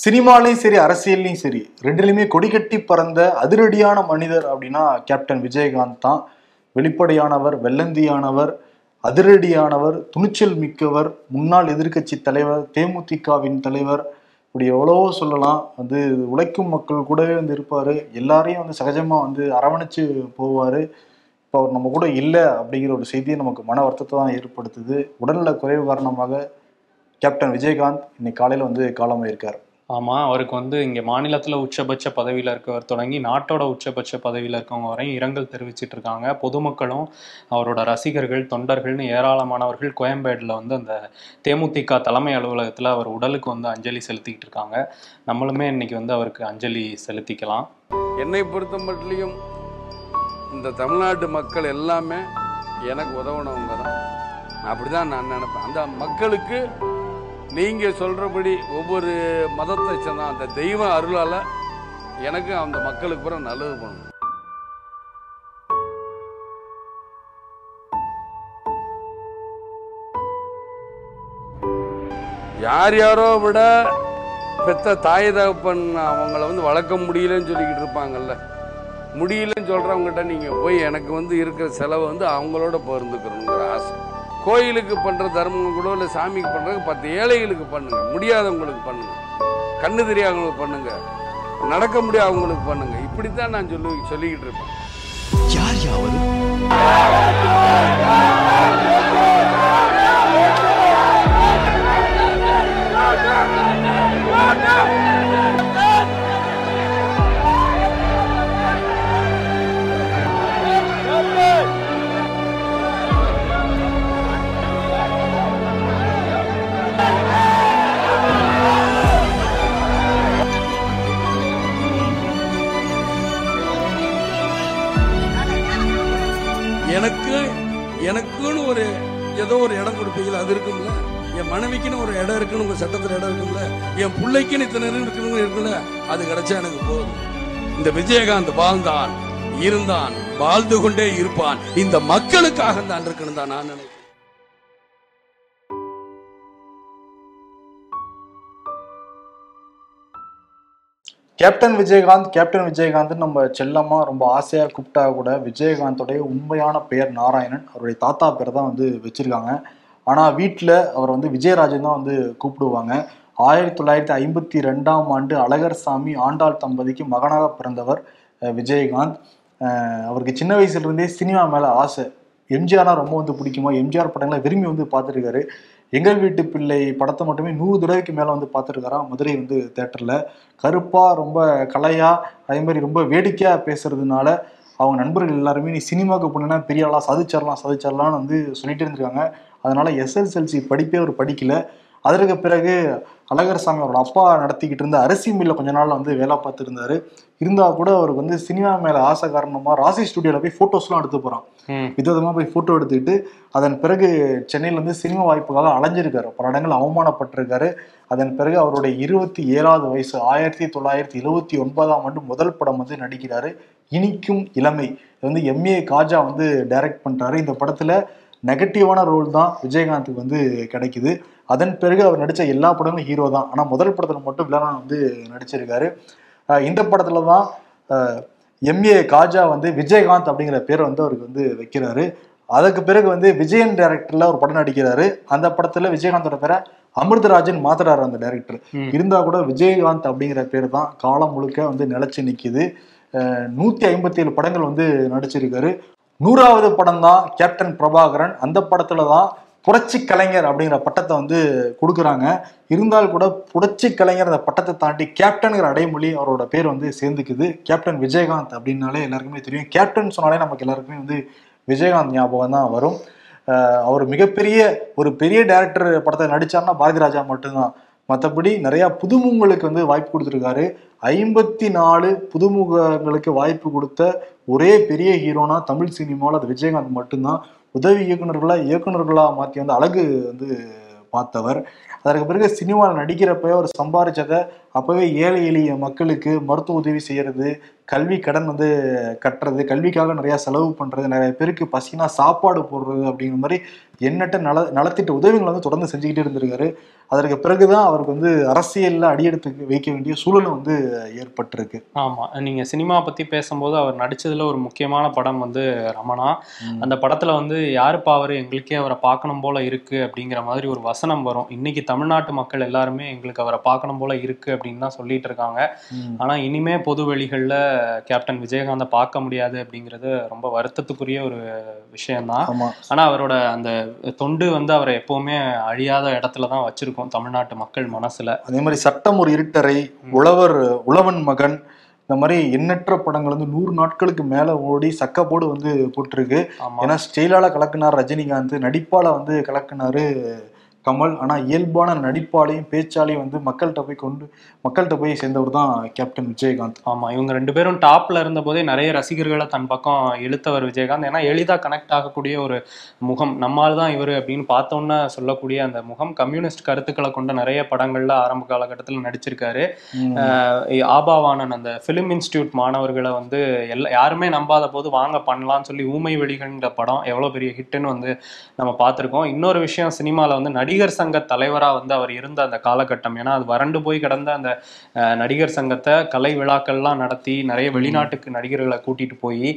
சினிமாலையும் சரி அரசியல்லையும் சரி ரெண்டுலையுமே கொடிகட்டி பறந்த அதிரடியான மனிதர் அப்படின்னா கேப்டன் விஜயகாந்த் தான். வெளிப்படையானவர் வெள்ளந்தியானவர் அதிரடியானவர் துணிச்சல் மிக்கவர் முன்னாள் எதிர்க்கட்சி தலைவர் தேமுதிகவின் தலைவர் இப்படி எவ்வளவோ சொல்லலாம். வந்து உழைக்கும் மக்கள் கூடவே வந்து இருப்பார். எல்லாரையும் வந்து சகஜமாக வந்து அரவணைச்சு போவார். இப்போ அவர் நம்ம கூட இல்லை அப்படிங்கிற ஒரு செய்தியை நமக்கு மன வருத்தத்தை தான் ஏற்படுத்துது. உடல்நல குறைவு காரணமாக கேப்டன் விஜயகாந்த் இன்னைக்கு காலையில் வந்து காலமாயிருக்கார். ஆமாம் அவருக்கு வந்து இங்கே மாநிலத்தில் உச்சபட்ச பதவியில் இருக்கவர் தொடங்கி நாட்டோட உச்சபட்ச பதவியில் இருக்கவங்க வரையும் இரங்கல் தெரிவிச்சிட்டு இருக்காங்க. பொதுமக்களும் அவரோட ரசிகர்கள் தொண்டர்கள்னு ஏராளமானவர்கள் கோயம்பேடில் வந்து அந்த தேமுதிக தலைமை அலுவலகத்தில் அவர் உடலுக்கு வந்து அஞ்சலி செலுத்திக்கிட்டு இருக்காங்க. நம்மளுமே இன்னைக்கு வந்து அவருக்கு அஞ்சலி செலுத்திக்கலாம். என்னை பொறுத்த மட்டும் இந்த தமிழ்நாட்டு மக்கள் எல்லாமே எனக்கு உதவுனவங்க தான். அப்படிதான் நான் நினைப்பேன். அந்த மக்களுக்கு நீங்கள் சொல்கிறபடி ஒவ்வொரு மதத்தை சேர்ந்த அந்த தெய்வ அருளால் எனக்கு அந்த மக்களுக்கு பிறகு நல்லது பண்ணணும் யார் யாரோ விட பெத்த தாய் தகப்பன் அவங்கள வந்து வளர்க்க முடியலன்னு சொல்லிக்கிட்டு இருப்பாங்கல்ல. முடியலன்னு சொல்கிறவங்ககிட்ட நீங்கள் போய் எனக்கு வந்து இருக்கிற செலவை வந்து அவங்களோட பகிர்ந்துக்கணுங்கிற ஆசை. கோயிலுக்கு பண்ணுற தர்மம் கூட இல்லை சாமிக்கு பண்ணுறது பத்து ஏழைகளுக்கு பண்ணுங்க. முடியாதவங்களுக்கு பண்ணுங்க. கண்ணு தெரியாதவங்களுக்கு பண்ணுங்க. நடக்க முடியாதவங்களுக்கு பண்ணுங்க. இப்படித்தான் நான் சொல்லி சொல்லிக்கிட்டு இருப்பேன். யார் யாவது என் பிள்ளைக்குன்னு இத்தனை இருக்குல்ல அது கிடைச்சா எனக்கு போதும். இந்த விஜயகாந்த் வாழ்ந்தான் இருந்தான் வாழ்ந்து கொண்டே இருப்பான். இந்த மக்களுக்காக தான் இருக்கணும் தான் நான் நினைக்கிறேன். கேப்டன் விஜயகாந்த் கேப்டன் விஜயகாந்த் நம்ம செல்லமா ரொம்ப ஆசையா கூப்பிட்டா கூட விஜயகாந்தோடைய உண்மையான பெயர் நாராயணன். அவருடைய தாத்தா பேர் தான் வந்து வச்சிருக்காங்க. ஆனா வீட்டில் அவர் வந்து விஜயராஜன் தான் வந்து கூப்பிடுவாங்க. ஆயிரத்தி தொள்ளாயிரத்தி ஐம்பத்தி ரெண்டாம் ஆண்டு அழகர் சாமி ஆண்டாள் தம்பதிக்கு மகனாக பிறந்தவர் விஜயகாந்த். அவருக்கு சின்ன வயசுலேருந்தே சினிமா மேலே ஆசை. எம்ஜிஆர்னா ரொம்ப வந்து பிடிக்குமா? எம்ஜிஆர் படங்களை விரும்பி வந்து பார்த்துருக்காரு. எங்கள் வீட்டு பிள்ளை படத்தை மட்டுமே நூறு தடவைக்கு மேலே வந்து பார்த்துருக்காராம் மதுரை வந்து தேட்டரில். கருப்பாக ரொம்ப கலையாக அதே மாதிரி ரொம்ப வேடிக்கையாக பேசுறதுனால அவங்க நண்பர்கள் எல்லாருமே நீ சினிமாவுக்கு போனேன்னா பெரிய ஆளாக சாதிச்சிடலாம் சாதிச்சிடலாம்னு வந்து சொல்லிட்டு இருந்திருக்காங்க. அதனால் எஸ்எஸ்எல்சி படிப்பே அவர் படிக்கல. அதற்கு பிறகு அழகர் சாமி அவரோட அப்பா நடத்திக்கிட்டு இருந்த அரிசி மில்ல கொஞ்ச நாள் வந்து வேலை பார்த்துருந்தாரு. இருந்தா கூட அவருக்கு வந்து சினிமா மேல ஆசை காரணமா ராசி ஸ்டுடியோல போய் போட்டோஸ்லாம் எடுத்து போறான். ம். விதவிதமா போய் போட்டோ எடுத்துக்கிட்டு அதன் பிறகு சென்னையில இருந்து சினிமா வாய்ப்புக்காக அலைஞ்சிருக்காரு. பல இடங்கள் அவமானப்பட்டிருக்காரு. அதன் பிறகு அவருடைய இருபத்தி ஏழாவது வயசு ஆயிரத்தி தொள்ளாயிரத்தி எழுவத்தி ஒன்பதாம் ஆண்டு முதல் படம் வந்து நடிக்கிறாரு. இனிக்கும் இளமை. இது வந்து எம்ஏ காஜா வந்து டைரக்ட் பண்றாரு. இந்த படத்துல நெகட்டிவான ரோல் தான் விஜயகாந்துக்கு வந்து கிடைக்குது. அதன் பிறகு அவர் நடிச்ச எல்லா படங்களும் ஹீரோ தான். ஆனா முதல் படத்துல மட்டும் வில்லனா வந்து நடிச்சிருக்காரு. இந்த படத்துல தான் எம்ஏ காஜா வந்து விஜயகாந்த் அப்படிங்கிற பேரை வந்து அவருக்கு வந்து வைக்கிறாரு. அதுக்கு பிறகு வந்து விஜயன் டைரக்டர்ல ஒரு படம் நடிக்கிறாரு. அந்த படத்துல விஜயகாந்தோட பேரை அமிர்தராஜன் மாத்துறாரு அந்த டைரக்டர் ம். இருந்தா கூட விஜயகாந்த் அப்படிங்கிற பேர் தான் காலம் முழுக்க வந்து நிலைச்சு நிக்குது. அஹ் நூத்தி ஐம்பத்தி ஏழு படங்கள் வந்து நடிச்சிருக்காரு. நூறாவது படம் தான் கேப்டன் பிரபாகரன். அந்த படத்துல தான் புரட்சி கலைஞர் அப்படிங்கிற பட்டத்தை வந்து கொடுக்குறாங்க. இருந்தால் கூட புரட்சி கலைஞர் அந்த பட்டத்தை தாண்டி கேப்டனுங்கிற அடைமொழி அவரோட பேர் வந்து சேர்ந்துக்குது. கேப்டன் விஜயகாந்த் அப்படின்னாலே எல்லாருக்குமே தெரியும். கேப்டன் சொன்னாலே நமக்கு எல்லாருக்குமே வந்து விஜயகாந்த் ஞாபகம் தான் வரும். அவர் மிகப்பெரிய ஒரு பெரிய டேரக்டர் படத்தை நடிச்சாருன்னா பாரதி ராஜா மட்டும்தான். மற்றபடி நிறையா புதுமுகங்களுக்கு வந்து வாய்ப்பு கொடுத்துருக்காரு. ஐம்பத்தி நாலு புதுமுகங்களுக்கு வாய்ப்பு கொடுத்த ஒரே பெரிய ஹீரோனா தமிழ் சினிமாவில் அது விஜயகாந்த் மட்டும்தான். உதவி இயக்குநர்களாக இயக்குநர்களாக மாற்றி வந்து அழகு வந்து பார்த்தவர். அதற்கு பிறகு சினிமாவில் நடிக்கிறப்ப அவர் சம்பாரிச்சதை அப்போவே ஏழை எளிய மக்களுக்கு மருத்துவ உதவி செய்கிறது கல்வி கடன் வந்து கட்டுறது கல்விக்காக நிறைய செலவு பண்றது நிறைய பேருக்கு பசினா சாப்பாடு போடுறது அப்படிங்கிற மாதிரி எண்ணற்ற நல நலத்திட்ட உதவிகளை வந்து தொடர்ந்து செஞ்சுக்கிட்டே இருந்திருக்காரு. அதற்கு பிறகுதான் அவருக்கு வந்து அரசியல்ல அடியெடுத்து வைக்க வேண்டிய சூழல் வந்து ஏற்பட்டிருக்கு. ஆமா. நீங்க சினிமா பத்தி பேசும்போது அவர் நடிச்சதுல ஒரு முக்கியமான படம் வந்து ரமணா. அந்த படத்துல வந்து யாருப்பா அவரு? எங்களுக்கே அவரை பார்க்கணும் போல இருக்கு அப்படிங்கிற மாதிரி ஒரு வசனம் வரும். இன்னைக்கு தமிழ்நாட்டு மக்கள் எல்லாருமே எங்களுக்கு அவரை பார்க்கணும் போல இருக்கு அப்படின்னு தான் சொல்லிட்டு இருக்காங்க. ம். ஆனா இனிமே பொது வெளிகள்ல கேப்டன் விஜயகாந்தை பார்க்க முடியாது அப்படிங்கிறது ரொம்ப வருத்தத்துக்குரிய ஒரு விஷயம்தான். ஆமா. ஆனா அவரோட அந்த தொண்டு வந்து அவரை எப்பவுமே அழியாத இடத்துல தான் வச்சிருக்கோம் தமிழ்நாட்டு மக்கள் மனசுல. அதே மாதிரி சட்டம் ஒரு இருட்டறை உழவர் உழவன் மகன் இந்த மாதிரி எண்ணற்ற படங்கள் வந்து நூறு நாட்களுக்கு மேல ஓடி சக்கப்போடு வந்து போட்டிருக்கு. ஏன்னா ஸ்டைலால கலக்குனார் ரஜினிகாந்த் நடிப்பால வந்து கலக்குனாரு கமல் ஆனா இயல்பான நடிப்பாலையும் பேச்சாலையும் வந்து மக்கள்கிட்ட போய் கொண்டு மக்கள்கிட்ட போய் சேர்ந்தவர் தான் கேப்டன் விஜயகாந்த். ஆமா இவங்க ரெண்டு பேரும் டாப்ல இருந்த போதே நிறைய ரசிகர்களை தன் பக்கம் இழுத்தவர் விஜயகாந்த். ஏன்னா எளிதா கனெக்ட் ஆகக்கூடிய ஒரு முகம் நம்மால் தான் இவர் அப்படின்னு பார்த்தோன்னா சொல்லக்கூடிய அந்த முகம் கம்யூனிஸ்ட் கருத்துக்களை கொண்ட நிறைய படங்கள்ல ஆரம்ப காலகட்டத்தில் நடிச்சிருக்காரு. ஆபாவானன் அந்த ஃபிலிம் இன்ஸ்டியூட் மாணவர்களை வந்து எல்லா யாருமே நம்பாத போது வாங்க பண்ணலாம்னு சொல்லி ஊமை வெளிகள்ங்கிற படம் எவ்வளோ பெரிய ஹிட்டுன்னு வந்து நம்ம பார்த்துருக்கோம். இன்னொரு விஷயம் சினிமாவில் வந்து நடிகர் சங்க தலைவராக வந்து அவர் இருந்த அந்த காலகட்டம். ஏன்னா அது வறண்டு போய் கிடந்த அந்த நடிகர் சங்கத்தை கலை விழாக்கள்லாம் நடத்தி நிறைய வெளிநாட்டுக்கு நடிகர்களை கூட்டிட்டு போய்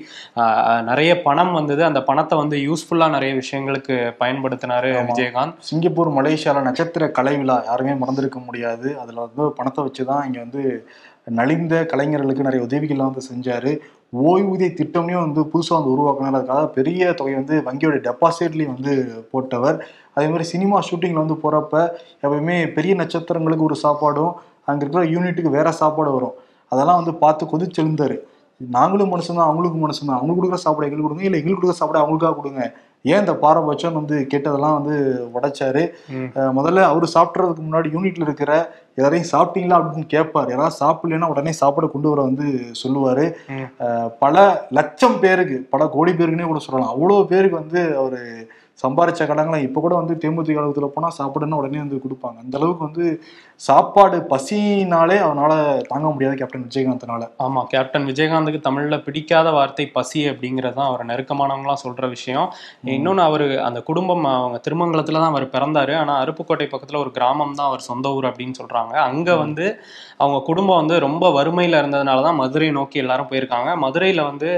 நிறைய பணம் வந்தது. அந்த பணத்தை வந்து யூஸ்ஃபுல்லாக நிறைய விஷயங்களுக்கு பயன்படுத்தினாரு. விஜயகாந்த். சிங்கப்பூர் மலேசியால நட்சத்திர கலை விழா யாருமே மறந்திருக்க முடியாது. அதுல வந்து பணத்தை வச்சுதான் இங்க வந்து நலிந்த கலைஞர்களுக்கு நிறைய உதவிகள்லாம் வந்து செஞ்சாரு. ஓய்வூதிய திட்டம்லையும் வந்து புதுசாக வந்து உருவாக்கினார் அதுக்காக பெரிய தொகை வந்து வங்கியோட டெபாசிட்லேயும் வந்து போட்டவர். அதே மாதிரி சினிமா ஷூட்டிங்கில் வந்து போகிறப்ப எப்பயுமே பெரிய நட்சத்திரங்களுக்கு ஒரு சாப்பாடும் அங்கே இருக்கிற யூனிட்டுக்கு வேற சாப்பாடு வரும். அதெல்லாம் வந்து பார்த்து கொதிச்செழுந்தார். நாங்களும் மனுஷன் அவங்களுக்கும் மனுஷன் தான் அவங்களுக்கு கொடுக்குற சாப்பாடு எங்களுக்கு கொடுங்க இல்லை எங்களுக்கு கொடுக்குற சாப்பாடு அவங்களுக்காக கொடுங்க. ஏன் இந்த பாரபட்சம் வந்து கேட்டதெல்லாம் வந்து உடைச்சாரு? முதல்ல அவர் சாப்பிட்றதுக்கு முன்னாடி யூனிட்ல இருக்கிற எல்லாரையும் சாப்பிட்டீங்களா அப்படின்னு கேட்பாரு. யாராவது சாப்பிடலைன்னா உடனே சாப்பாடு கொண்டு வர வந்து சொல்லுவாரு. பல லட்சம் பேருக்கு பல கோடி பேருக்குன்னே கூட சொல்லலாம். அவ்வளோ பேருக்கு வந்து அவர் சம்பாரிச்ச கடங்களை இப்போ கூட வந்து தேமுதிக காலத்தில் போனால் சாப்பிடுன்னு உடனே வந்து கொடுப்பாங்க. அந்த அளவுக்கு வந்து சாப்பாடு பசினாலே அவனால தாங்க முடியாது கேப்டன் விஜயகாந்தனால. ஆமா கேப்டன் விஜயகாந்துக்கு தமிழ்ல பிடிக்காத வார்த்தை பசி அப்படிங்கிறது தான் அவர் நெருக்கமானவங்களாம் சொல்ற விஷயம். இன்னொன்னு அவரு அந்த குடும்பம் அவங்க திருமங்கலத்துல தான் அவர் பிறந்தாரு. ஆனா அருப்புக்கோட்டை பக்கத்துல ஒரு கிராமம் தான் அவர் சொந்த ஊர் அப்படின்னு சொல்றாங்க. அங்க வந்து அவங்க குடும்பம் வந்து ரொம்ப வறுமையில இருந்ததுனால தான் மதுரை நோக்கி எல்லாரும் போயிருக்காங்க. மதுரையில வந்து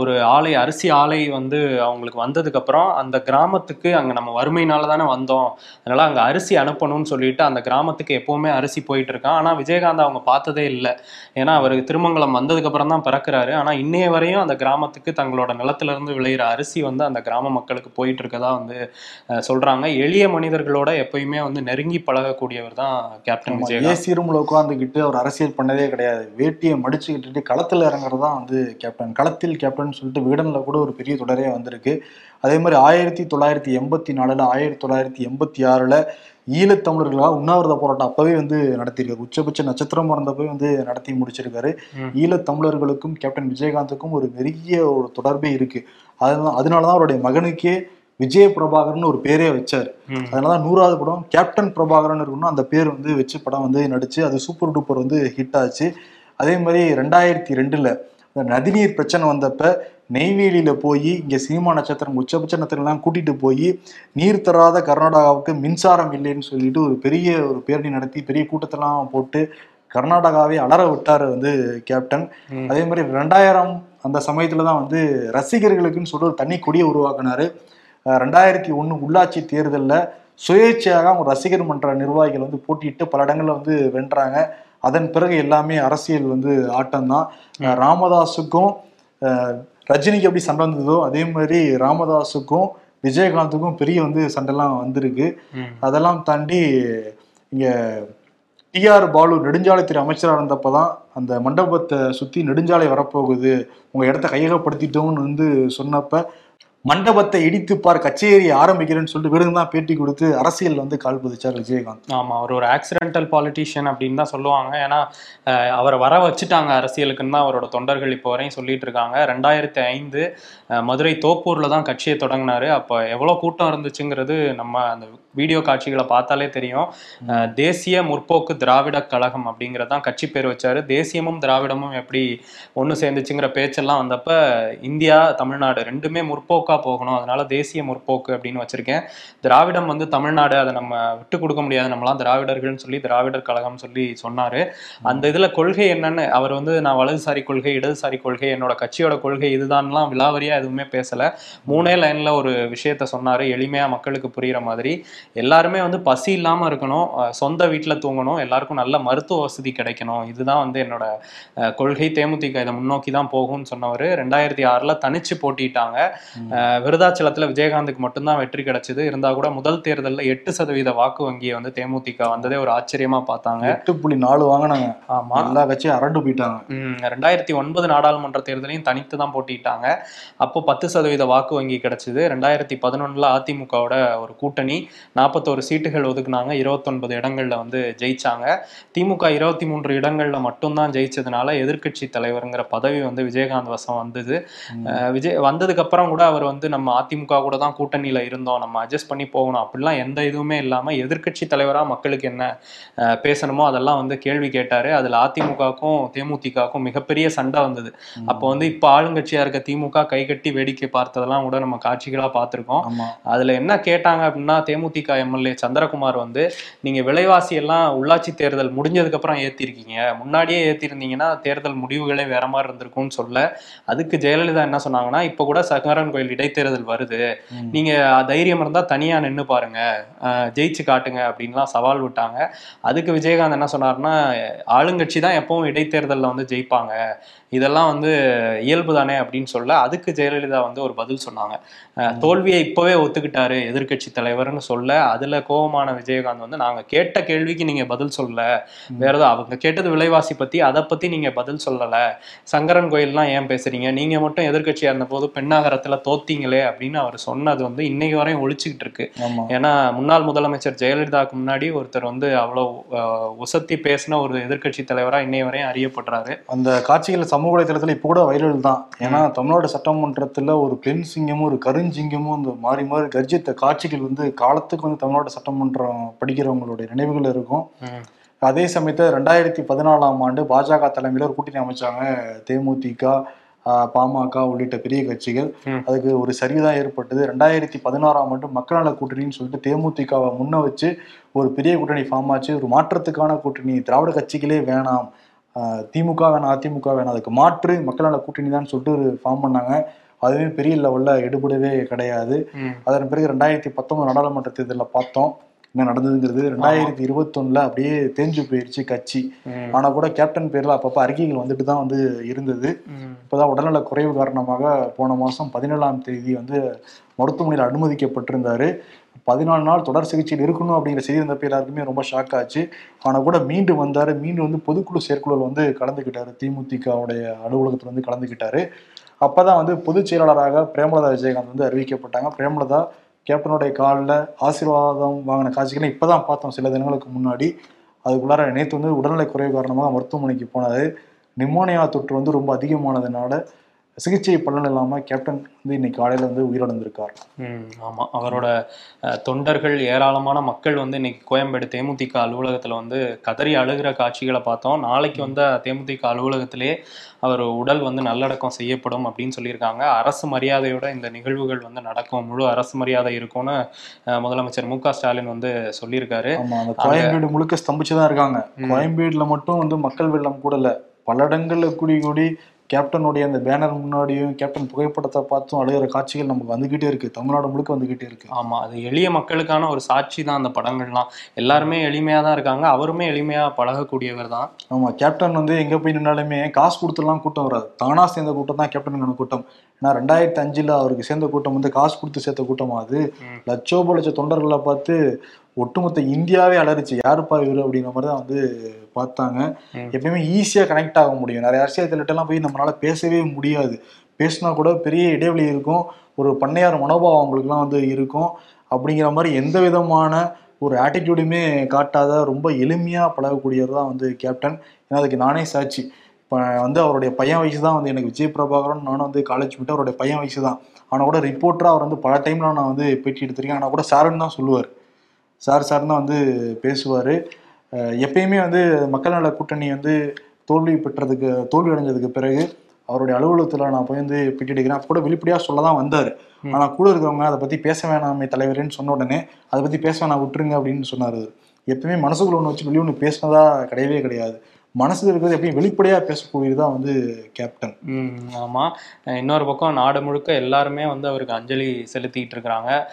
ஒரு ஆலை அரிசி ஆலை வந்து அவங்களுக்கு வந்ததுக்கு அப்புறம் அந்த கிராமத்துக்கு அங்க நம்ம வறுமையினால தானே வந்தோம். அதனால அங்க அரிசி அனுப்பணும்னு சொல்லிட்டு அந்த கிராமத்துக்கு எப்பவுமே அரிசி போயிட்டு இருக்கான் ஆனா விஜயகாந்த் அவங்க பார்த்ததே இல்லை. ஏன்னா அவருக்கு திருமங்கலம் வந்ததுக்கு அப்புறம் தான் பிறக்கிறாரு. ஆனா இன்னைய வரையும் அந்த கிராமத்துக்கு தங்களோட நிலத்துல இருந்து விளையிற அரிசி வந்து அந்த கிராம மக்களுக்கு போயிட்டு இருக்கதா வந்து சொல்றாங்க. எளிய மனிதர்களோட எப்பயுமே வந்து நெருங்கி பழகக்கூடியவர் தான் கேப்டன் விஜயகாந்த். ஏசி ரூம்ல உட்காந்துக்கிட்டு அவர் அரசியல் பண்ணதே கிடையாது. வேட்டியை மடிச்சுக்கிட்டு களத்தில் இறங்குறது தான் வந்து கேப்டன் களத்தில் கேப்டன் சொல்லிட்டு விகடன்ல கூட ஒரு பெரிய தொடரே வந்திருக்கு. அதே மாதிரி ஆயிரத்தி தொள்ளாயிரத்தி எண்பத்தி நாலுல ஆயிரத்தி தொள்ளாயிரத்தி எண்பத்தி ஆறுல ஈழத்தமிழர்களாக உண்ணாவிரத போராட்டம் அப்பவே வந்து நடத்தியிருக்காரு. உச்சபட்ச நட்சத்திரம் இருந்தப்பவே வந்து நடத்தி முடிச்சிருக்காரு. ஈழத்தமிழர்களுக்கும் கேப்டன் விஜயகாந்துக்கும் ஒரு பெரிய ஒரு தொடர்பே இருக்கு. அதுதான் அதனாலதான் அவருடைய மகனுக்கே விஜய பிரபாகர்னு ஒரு பேரே வச்சாரு. அதனாலதான் நூறாவது படம் கேப்டன் பிரபாகரன் இருக்கணும் அந்த பேர் வந்து வச்சு படம் வந்து நடிச்சு அது சூப்பர் டூப்பர் வந்து ஹிட் ஆச்சு. அதே மாதிரி ரெண்டாயிரத்தி ரெண்டுல நதிநீர் பிரச்சனை வந்தப்ப நெய்வேலியில போய் இங்க சினிமா நட்சத்திரம் உச்சபட்ச நட்சத்திரம்லாம் கூட்டிட்டு போய் நீர் தராத கர்நாடகாவுக்கு மின்சாரம் இல்லைன்னு சொல்லிட்டு ஒரு பெரிய ஒரு பேரணி நடத்தி பெரிய கூட்டத்தெல்லாம் போட்டு கர்நாடகாவே அலற விட்டாரு வந்து கேப்டன். அதே மாதிரி ரெண்டாயிரம் அந்த சமயத்துல தான் வந்து ரசிகர்களுக்குன்னு சொல்லிட்டு ஒரு தனி கொடியை உருவாக்குனாரு. ரெண்டாயிரத்தி ஒண்ணு உள்ளாட்சி தேர்தல்ல சுயேட்சையாக அவங்க ரசிகர் மன்ற நிர்வாகிகள் வந்து போட்டியிட்டு பல இடங்கள்ல வந்து வென்றாங்க. அதன் பிறகு எல்லாமே அரசியல் வந்து ஆட்டம் தான் ராமதாஸுக்கும் ரஜினிக்கு எப்படி சண்டை வந்ததோ அதே மாதிரி ராமதாஸுக்கும் விஜயகாந்துக்கும் பெரிய வந்து சண்டைலாம் வந்திருக்கு. அதெல்லாம் தாண்டி இங்க டிஆர் பாலு நெடுஞ்சாலைத்துறை அமைச்சராக இருந்தப்பதான் அந்த மண்டபத்தை சுத்தி நெடுஞ்சாலை வரப்போகுது உங்க இடத்த கையகப்படுத்திட்டோம்னு வந்து சொன்னப்ப மண்டபத்தை இடித்து பார் கச்சேரி ஆரம்பிக்கிறேன்னு சொல்லிட்டு விருது தான் பேட்டி கொடுத்து அரசியல் வந்து கால் புதிச்சார் விஜயகாந்த். ஆமா அவர் ஒரு ஆக்சிடென்டல் பாலிட்டிஷியன் அப்படின்னு தான் சொல்லுவாங்க. ஏன்னா அவரை வர வச்சுட்டாங்க அரசியலுக்குன்னு தான் அவரோட தொண்டர்கள் இப்போ வரையும் சொல்லிட்டு இருக்காங்க. ரெண்டாயிரத்தி ஐந்து மதுரை தோப்பூர்ல தான் கட்சியை தொடங்கினாரு. அப்போ எவ்வளோ கூட்டம் இருந்துச்சுங்கிறது நம்ம அந்த வீடியோ காட்சிகளை பார்த்தாலே தெரியும். தேசிய முற்போக்கு திராவிட கழகம் அப்படிங்கிறதான் கட்சி பேர் வச்சாரு. தேசியமும் திராவிடமும் எப்படி ஒன்று சேர்ந்துச்சுங்கிற பேச்செல்லாம் வந்தப்ப இந்தியா தமிழ்நாடு ரெண்டுமே முற்போக்கா போகணும். அதனால தேசிய முற்போக்கு அப்படின்னு வச்சிருக்கேன். திராவிடம் வந்து தமிழ்நாடு அதை நம்ம விட்டு கொடுக்க முடியாது. நம்மலாம் திராவிடர்கள்னு சொல்லி திராவிடர் கழகம் சொல்லி சொன்னாரு. அந்த இதுல கொள்கை என்னன்னு அவர் வந்து நான் வலதுசாரி கொள்கை இடதுசாரி கொள்கை என்னோட கட்சியோட கொள்கை இதுதான்லாம் விலாவரியா எதுவுமே பேசல. மூணே லைன்ல ஒரு விஷயத்த சொன்னாரு. எளிமையா மக்களுக்கு புரியுற மாதிரி. எல்லாருமே வந்து பசி இல்லாம இருக்கணும். சொந்த வீட்டுல தூங்கணும். எல்லாருக்கும் நல்ல மருத்துவ வசதி கிடைக்கணும். இதுதான் வந்து என்னோட கொள்கை. தேமுதிக இதை முன்னோக்கி தான் போகும்னு சொன்னவர். ரெண்டாயிரத்தி ஆறுல தனிச்சு போட்டிட்டாங்க. விருதாச்சலத்துல விஜயகாந்துக்கு மட்டும்தான் வெற்றி கிடைச்சது. இருந்தா கூட முதல் தேர்தல்ல எட்டு சதவீத வாக்கு வங்கியை வந்து தேமுதிக வந்ததே ஒரு ஆச்சரியமா பார்த்தாங்க. எட்டு புள்ளி நாலு வாங்கினாங்க. ஆமா. எல்லா கட்சியும் அரண்டு போயிட்டாங்க. ரெண்டாயிரத்தி ஒன்பது நாடாளுமன்ற தேர்தலையும் தனித்து தான் போட்டிட்டாங்க. அப்போ பத்து சதவீத வாக்கு வங்கி கிடைச்சது. ரெண்டாயிரத்தி பதினொன்னுல அதிமுகவோட ஒரு கூட்டணி நாற்பத்தோரு சீட்டுகள் ஒதுக்குனாங்க. இருபத்தொன்பது இடங்கள்ல வந்து ஜெயிச்சாங்க. திமுக இருபத்தி மூன்று இடங்கள்ல மட்டும்தான் ஜெயிச்சதுனால எதிர்க்கட்சி தலைவருங்கிற பதவி வந்து விஜயகாந்த் வசம் வந்தது. விஜய் வந்ததுக்கு அப்புறம் கூட அவர் வந்து நம்ம அதிமுக கூட தான் கூட்டணியில இருந்தோம். நம்ம அட்ஜஸ்ட் பண்ணி போகணும். அப்படிலாம் எந்த இதுவுமே இல்லாம எதிர்க்கட்சி தலைவரா மக்களுக்கு என்ன பேசணுமோ அதெல்லாம் வந்து கேள்வி கேட்டாரு. அதுல அதிமுகவுக்கும் தேமுதிகவுக்கும் மிகப்பெரிய சண்டை வந்தது. அப்போ வந்து இப்ப ஆளுங்கட்சியா இருக்க திமுக கைகட்டி வேடிக்கை பார்த்ததெல்லாம் கூட நம்ம காட்சிகளா பார்த்திருக்கோம். அதுல என்ன கேட்டாங்க அப்படின்னா தேமுதிக எம்எல்ஏ சந்திரகுமார் வந்து நீங்க விலைவாசி எல்லாம் உள்ளாட்சி தேர்தல் முடிஞ்சதுக்கு அப்புறம் ஏத்திருக்கீங்க. முன்னாடியே ஏத்திருந்தீங்கன்னா தேர்தல் முடிவுகளே வேற மாதிரி இருந்திருக்கும்னு சொல்ல. அதுக்கு ஜெயலலிதா என்ன சொன்னாங்கன்னா இப்ப கூட சங்கரன் கோயில் இடைத்தேர்தல் வருது. நீங்க தைரியம் இருந்தா தனியா நின்னு பாருங்க. ஜெயிச்சு காட்டுங்க அப்படின்லாம் சவால் விட்டாங்க. அதுக்கு விஜயகாந்த் என்ன சொன்னாருன்னா ஆளுங்கட்சி தான் எப்பவும் இடைத்தேர்தல்ல வந்து ஜெயிப்பாங்க. இதெல்லாம் வந்து இயல்பு தானே அப்படின்னு சொல்ல அதுக்கு ஜெயலலிதா வந்து ஒரு பதில் சொன்னாங்க. தோல்வியை இப்பவே ஒத்துக்கிட்டாரு எதிர்க்கட்சி தலைவர்னு சொல்ல அதுல கோபமான விஜயகாந்த் வந்து நாங்க கேட்ட கேள்விக்கு நீங்க பதில் சொல்லல. வேற ஏதோ அவங்க கேட்டது விலைவாசி பத்தி அதை பத்தி நீங்க பதில் சொல்லல. சங்கரன் கோயில்லாம் ஏன் பேசுறீங்க? நீங்க மட்டும் எதிர்க்கட்சியா இருந்த போது பெண்ணாகரத்துல தோத்தீங்களே அப்படின்னு அவர் சொன்னது வந்து இன்னைக்கு வரையும் ஒழிச்சுக்கிட்டு இருக்கு. ஏன்னா முன்னாள் முதலமைச்சர் ஜெயலலிதாவுக்கு முன்னாடி ஒருத்தர் வந்து அவ்வளவு அஹ், உசத்தி பேசின ஒரு எதிர்க்கட்சி தலைவரா இன்னைய வரையும் அறியப்படுறாரு. அந்த காட்சிகள் சமூக வலைதளத்துல இப்போ கூட வைரல் தான். ஏன்னா தமிழ்நாடு சட்டமன்றத்துல ஒரு பெண் சிங்கமும் ஒரு கருஞ்சிங்கமும் இந்த மாறி மாறி கர்ஜித்த காட்சிகள் வந்து காலத்துக்கு வந்து தமிழ்நாடு சட்டமன்றம் படிக்கிறவங்களுடைய நினைவுகள் இருக்கும். அதே சமயத்துல ரெண்டாயிரத்தி பதினாலாம் ஆண்டு பாஜக தலைமையில ஒரு கூட்டணி அமைச்சாங்க. தேமுதிக பாமக உள்ளிட்ட பெரிய கட்சிகள். அதுக்கு ஒரு சரிதான் ஏற்பட்டது. ரெண்டாயிரத்தி பதினாறாம் ஆண்டு மக்கள் நல கூட்டணின்னு சொல்லிட்டு தேமுதிகவை முன்ன வச்சு ஒரு பெரிய கூட்டணி ஃபார்ம் ஆச்சு. ஒரு மாற்றத்துக்கான கூட்டணி திராவிட கட்சிகளே வேணாம். திமுக வேணாம் அதிமுக வேணாம் அதுக்கு மாற்று மக்கள் நல கூட்டணி தான் சொல்லிட்டு ஒரு ஃபார்ம் பண்ணாங்க. அதுவே பெரிய லெவல்ல எடுபடவே கிடையாது. அதன் பிறகு ரெண்டாயிரத்தி பத்தொன்பது நாடாளுமன்ற தேர்தலில் பார்த்தோம். என்ன நடந்ததுங்கிறது ரெண்டாயிரத்தி இருபத்தொன்னுல அப்படியே தேஞ்சு போயிருச்சு கட்சி. ம். ஆனா கூட கேப்டன் பேர்ல அப்பப்ப அறிக்கைகள் வந்துட்டு தான் வந்து இருந்தது. இப்பதான் உடல்நல குறைவு காரணமாக போன மாசம் பதினேழாம் தேதி வந்து மருத்துவமனையில் அனுமதிக்கப்பட்டிருந்தாரு. பதினாலு நாள் தொடர் சிகிச்சையில் இருக்கணும் அப்படிங்கிற செய்தி இருந்தப்ப எல்லாருக்குமே ரொம்ப ஷாக் ஆச்சு. ஆனால் கூட மீண்டு வந்தார். மீண்டு வந்து பொதுக்குழு செயற்குழுவில் வந்து கலந்துக்கிட்டார். திமுகவுடைய அலுவலகத்தில் வந்து கலந்துக்கிட்டாரு. அப்போதான் வந்து பொதுச் செயலாளராக பிரேமலதா விஜயகாந்த் வந்து அறிவிக்கப்பட்டாங்க. பிரேமலதா கேப்டனுடைய காலில் ஆசீர்வாதம் வாங்கின காட்சிகளை இப்போ தான் பார்த்தோம். சில தினங்களுக்கு முன்னாடி. அதுக்குள்ளார நேற்று வந்து உடல்நலை குறைவு காரணமாக மருத்துவமனைக்கு போனாரு. நிமோனியா தொற்று வந்து ரொம்ப அதிகமானதுனால சிகிச்சை பலன் இல்லாம கேப்டன் வந்து இன்னைக்கு காலையில வந்து உயிரிழந்திருக்கார். ம், ஆமா. அவரோட தொண்டர்கள் ஏராளமான மக்கள் வந்து இன்னைக்கு கோயம்பேடு தேமுதிக அலுவலகத்துல வந்து கதறி அழுகிற காட்சிகளை பார்த்தோம். நாளைக்கு வந்து தேமுதிக அலுவலகத்திலே அவர் உடல் வந்து நல்லடக்கம் செய்யப்படும் அப்படின்னு சொல்லியிருக்காங்க. அரசு மரியாதையோட இந்த நிகழ்வுகள் வந்து நடக்கும். முழு அரசு மரியாதை இருக்கும்னு முதலமைச்சர் மு க ஸ்டாலின் வந்து சொல்லியிருக்காரு. கோயம்பேடு முழுக்க ஸ்தம்பிச்சுதான் இருக்காங்க. ம். கோயம்பேடுல மட்டும் வந்து மக்கள் வெள்ளம் கூட இல்ல. பல இடங்கள்ல கூடி கூடி கேப்டனுடைய அந்த பேனர் முன்னாடியும் கேப்டன் புகைப்படத்தை பார்த்தும் அழுகிற காட்சிகள் நமக்கு வந்துகிட்டே இருக்கு. தமிழ்நாடு முழுக்க வந்துகிட்டே இருக்கு. ஆமா அது எளிய மக்களுக்கான ஒரு சாட்சி தான் அந்த படங்கள்லாம். எல்லாருமே எளிமையா தான் இருக்காங்க. அவருமே எளிமையா பழகக்கூடியவர் தான். ஆமா கேப்டன் வந்து எங்க போய் நின்னாலுமே காசு கொடுத்துலாம் கூட்டம் வராது. தானா சேர்ந்த கூட்டம் தான் கேப்டனுக்கான கூட்டம். ஏன்னா ரெண்டாயிரத்தி அஞ்சுல அவருக்கு சேர்ந்த கூட்டம் வந்து காசு கொடுத்து சேர்த்த கூட்டமா அது. லட்சோப லட்ச தொண்டர்களை பார்த்து ஒட்டுமொத்த இந்தியாவே அலறிச்சு. யாருப்பா இவரு அப்படிங்கிற மாதிரி தான் வந்து பார்த்தாங்க. எப்பயுமே ஈஸியா கனெக்ட் ஆக முடியும். நிறைய அரசியல் தலைவர்கிட்டலாம் போய் நம்மளால பேசவே முடியாது. பேசினா கூட பெரிய இடைவெளி இருக்கும். ஒரு பண்ணையார் மனோபாவம் அவங்களுக்குலாம் வந்து இருக்கும். அப்படிங்கிற மாதிரி எந்த விதமான ஒரு ஆட்டிடியூடுமே காட்டாத ரொம்ப எளிமையாக பழகக்கூடியவர் தான் வந்து கேப்டன் ஏன்னா அதுக்கு நானே சாட்சி. இப்போ வந்து அவருடைய பையன் வயசு தான் வந்து எனக்கு விஜய் பிரபாகரன் நானும் வந்து காலேஜ் போயிட்டு அவருடைய பையன் வயசு தான். ஆனால் கூட ரிப்போர்ட்டராக அவர் வந்து பல டைம்ல நான் வந்து பேட்டி எடுத்திருக்கேன். ஆனால் கூட சாருன்னு தான் சொல்லுவார். சார் சார் தான் வந்து பேசுவார். எப்பயுமே வந்து மக்கள் நல கூட்டணி வந்து தோல்வி பெற்றதுக்கு தோல்வி அடைஞ்சதுக்கு பிறகு அவருடைய அலுவலகத்தில் நான் போய் வந்து பேட்டி எடுக்கிறேன் அப்போ கூட வெளிப்படையாக சொல்ல தான் வந்தார். ஆனால் கூட இருக்கவங்க அதை பற்றி பேச வேணாமே தலைவரேன்னு சொன்ன உடனே அதை பற்றி பேச வேணாம் விட்டுருங்க அப்படின்னு சொன்னார் எப்பயுமே மனசுக்குள்ள ஒன்று வச்சு வெளியே ஒன்று பேசினதா கிடையவே கிடையாது. மனசுல இருக்கிறது எப்பயும் வெளிப்படையாக பேசக்கூடியது தான் வந்து கேப்டன் ஆமாம் இன்னொரு பக்கம் நாடு முழுக்க எல்லாருமே வந்து அவருக்கு அஞ்சலி செலுத்திட்டு இருக்கிறாங்க.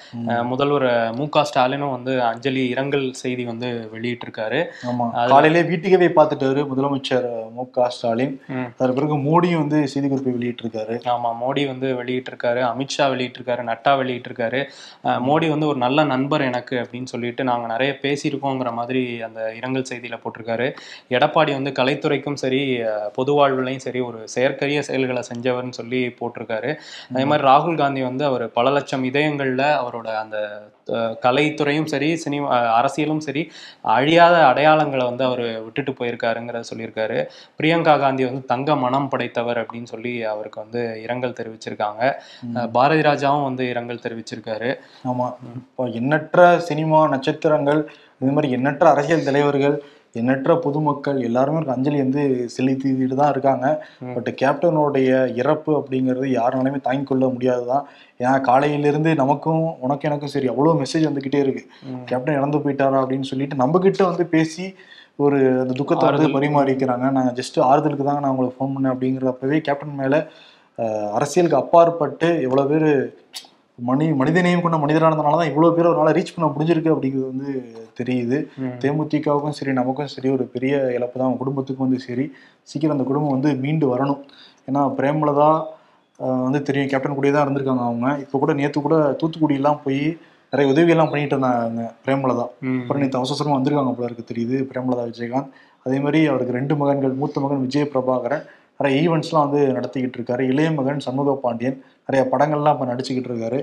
முதல்வர் மு க ஸ்டாலினும் வந்து அஞ்சலி இரங்கல் செய்தி வந்து வெளியிட்டிருக்காரு. ஆமா. அதுல- காலையிலே வீட்டுக்கே போய் பார்த்துட்டாரு முதலமைச்சர் மு க ஸ்டாலின். அதற்கு பிறகு மோடியும் வந்து செய்திக்குறிப்பை வெளியிட்டிருக்காரு. ஆமா மோடி வந்து வெளியிட்டிருக்காரு அமித்ஷா வெளியிட்டிருக்காரு நட்டா வெளியிட்டிருக்காரு. மோடி வந்து ஒரு நல்ல நண்பர் எனக்கு அப்படின்னு சொல்லிட்டு நாங்க நிறைய பேசியிருக்கோங்கிற மாதிரி அந்த இரங்கல் செய்தியில போட்டிருக்காரு. எடப்பாடி வந்து கலைத்துறைக்கும் சரி பொது வாழ்வுலையும் சரி ஒரு செயற்கரிய செயல்களை செஞ்சவர்னு சொல்லி போட்டிருக்காரு. அதே மாதிரி ராகுல் காந்தி வந்து அவர் பல லட்சம் இதயங்கள்ல அவரோட அந்த கலைத்துறையும் சரி சினிமா அரசியலும் சரி அழியாத அடையாளங்களை வந்து அவர் விட்டுட்டு போயிருக்காருங்கிறத சொல்லியிருக்காரு. பிரியங்கா காந்தி வந்து தங்க மனம் படைத்தவர் அப்படின்னு சொல்லி அவருக்கு வந்து இரங்கல் தெரிவிச்சிருக்காங்க. பாரதி ராஜாவும் வந்து இரங்கல் தெரிவிச்சிருக்காரு. ஆமா. இப்போ எண்ணற்ற சினிமா நட்சத்திரங்கள் இது மாதிரி எண்ணற்ற அரசியல் தலைவர்கள் எண்ணற்ற பொதுமக்கள் எல்லாருமே ஒரு அஞ்சலி வந்து செலுத்திட்டு தான் இருக்காங்க. பட் கேப்டனுடைய இறப்பு அப்படிங்கிறது யாருனாலுமே தாங்கிக் கொள்ள முடியாதுதான் ஏன்னா காலையிலிருந்து நமக்கும் உனக்கு எனக்கும் சரி அவ்வளோ மெசேஜ் வந்துகிட்டே இருக்கு. கேப்டன் இறந்து போயிட்டாரா அப்படின்னு சொல்லிட்டு நம்ம கிட்ட வந்து பேசி ஒரு அந்த துக்கத்தை வந்து. பரிமாறிக்கிறாங்க நாங்கள் ஜஸ்ட் ஆறுதலுக்கு தாங்க நான் உங்களுக்கு ஃபோன் பண்ணேன் அப்படிங்கிறப்பவே கேப்டன் மேலே அரசியலுக்கு அப்பாற்பட்டு எவ்வளோ பேர் மனி மனிதநேயம் கொண்ட மனிதரானதுனால தான் இவ்வளோ பேர் ஒரு நாளை ரீச் பண்ண முடிஞ்சிருக்கு அப்படிங்கிறது வந்து தெரியுது. தேமுதிகவுக்கும் சரி நமக்கும் சரி ஒரு பெரிய இழப்பு தான். அவங்க குடும்பத்துக்கும் வந்து சரி சீக்கிரம் அந்த குடும்பம் வந்து மீண்டு வரணும். ஏன்னா பிரேமலதா வந்து தெரியும் கேப்டன் கூடயே தான் இருந்திருக்காங்க அவங்க. இப்போ கூட நேற்று கூட தூத்துக்குடியெல்லாம் போய் நிறைய உதவியெல்லாம் பண்ணிட்டு இருந்தாங்க பிரேமலதா. அப்புறம் நேற்று அவசரமாக வந்திருக்காங்க போல இருக்கு தெரியுது பிரேமலதா விஜயகாந்த். அதே மாதிரி அவருக்கு ரெண்டு மகன்கள் மூத்த மகன் விஜய பிரபாகரன் நிறைய ஈவெண்ட்ஸ்லாம் வந்து நடத்திக்கிட்டு இருக்காரு. இளைய மகன் சண்முக பாண்டியன் நிறைய படங்கள்லாம் இப்போ நடிச்சுக்கிட்டு இருக்காரு.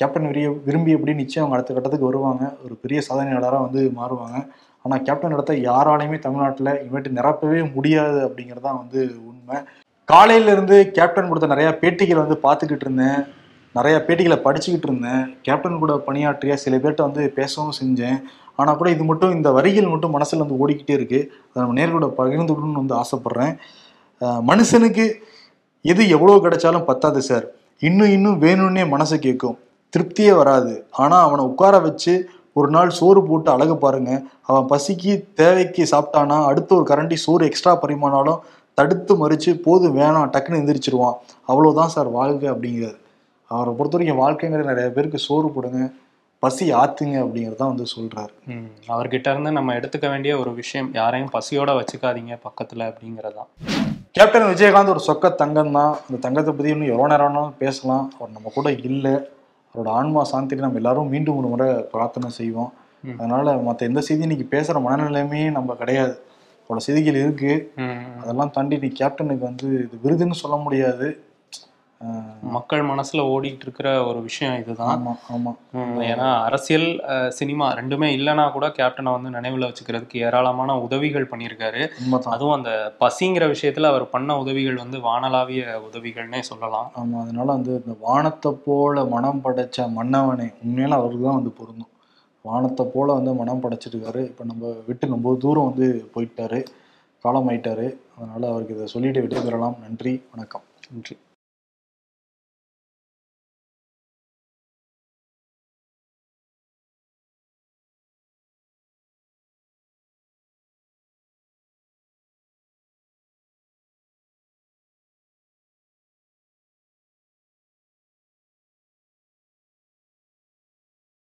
கேப்டன் விரிய விரும்பி எப்படி நிச்சயம் அவங்க அடுத்த கட்டத்துக்கு வருவாங்க. ஒரு பெரிய சாதனையாளராக வந்து மாறுவாங்க. ஆனால் கேப்டன் இடத்த யாராலையுமே தமிழ்நாட்டில் இனிமேட்டு நிரப்பவே முடியாது அப்படிங்கிறது தான் வந்து உண்மை. காலையிலேருந்து கேப்டன் கொடுத்த நிறையா பேட்டிகளை வந்து பார்த்துக்கிட்டு இருந்தேன். நிறையா பேட்டிகளை படிச்சுக்கிட்டு இருந்தேன். கேப்டன் கூட பணியாற்றிய சில பேர்கிட்ட வந்து பேசவும் செஞ்சேன். ஆனால் கூட இது மட்டும் இந்த வரிகள் மட்டும் மனசில் வந்து ஓடிக்கிட்டே இருக்குது அதை நம்ம நேர்களோட பகிர்ந்துக்கணும்னு வந்து ஆசைப்பட்றேன். மனுஷனுக்கு எது எவ்வளோ கிடைச்சாலும் பத்தாது சார் இன்னும் இன்னும் வேணும்னே மனசு கேட்கும். திருப்தியே வராது. ஆனால் அவனை உட்கார வச்சு ஒரு நாள் சோறு போட்டு அழகு பாருங்க. அவன் பசிக்கு தேவைக்கு சாப்பிட்டானா அடுத்த ஒரு கரண்டி சோறு எக்ஸ்ட்ரா பரிமாணாலும் தடுத்து மறிச்சு போதும் வேணாம் டக்குன்னு எந்திரிச்சிருவான். அவ்வளோதான் சார் வாழ்க்கை அப்படிங்கிறது அவரை பொறுத்த வரைக்கும் வாழ்க்கைங்கிற நிறைய பேருக்கு சோறு போடுங்க பசி ஆத்துங்க அப்படிங்கிறது தான் வந்து சொல்றாரு. அவர்கிட்ட இருந்து நம்ம எடுத்துக்க வேண்டிய ஒரு விஷயம் யாரையும் பசியோட வச்சுக்காதீங்க பக்கத்துல அப்படிங்கறதுதான் கேப்டன் விஜயகாந்த் ஒரு சொக்க தங்கம் தான் அந்த தங்கத்தை பற்றி இன்னும் எவ்வளோ நேரம் வேணாலும் பேசலாம். அவர் நம்ம கூட இல்லை. அவரோட ஆன்மா சாந்திக்கு நம்ம எல்லாரும் மீண்டும் ஒரு முறை பிரார்த்தனை செய்வோம். அதனால மற்ற எந்த செய்தி இன்னைக்கு பேசுகிற மனநிலையுமே நம்ம கிடையாது அவ்வளோ செய்திகள் இருக்கு. அதெல்லாம் தாண்டி நீ கேப்டனுக்கு வந்து இது விருதுன்னு சொல்ல முடியாது மக்கள் மனசுல ஓடிட்டு இருக்கிற ஒரு விஷயம் இதுதான். ஏன்னா அரசியல் சினிமா ரெண்டுமே இல்லைன்னா கூட கேப்டனை வந்து நினைவுல வச்சுக்கிறதுக்கு ஏராளமான உதவிகள் பண்ணியிருக்காரு. அதுவும் அந்த பசிங்கிற விஷயத்துல அவர் பண்ண உதவிகள் வந்து வானளாவிய உதவிகள்னே சொல்லலாம். ஆமா அதனால வந்து இந்த வானத்தை போல மனம் படைச்ச மன்னவனே உண்மையில அவருக்கு தான் வந்து பொருந்தும். வானத்தை போல வந்து மனம் படைச்சிருக்காரு. இப்போ நம்ம விட்டு ரொம்ப தூரம் வந்து போயிட்டாரு. காலமாயிட்டாரு. அதனால அவருக்கு இதை சொல்லிட்டு விட்டு பெறலாம் நன்றி வணக்கம். நன்றி.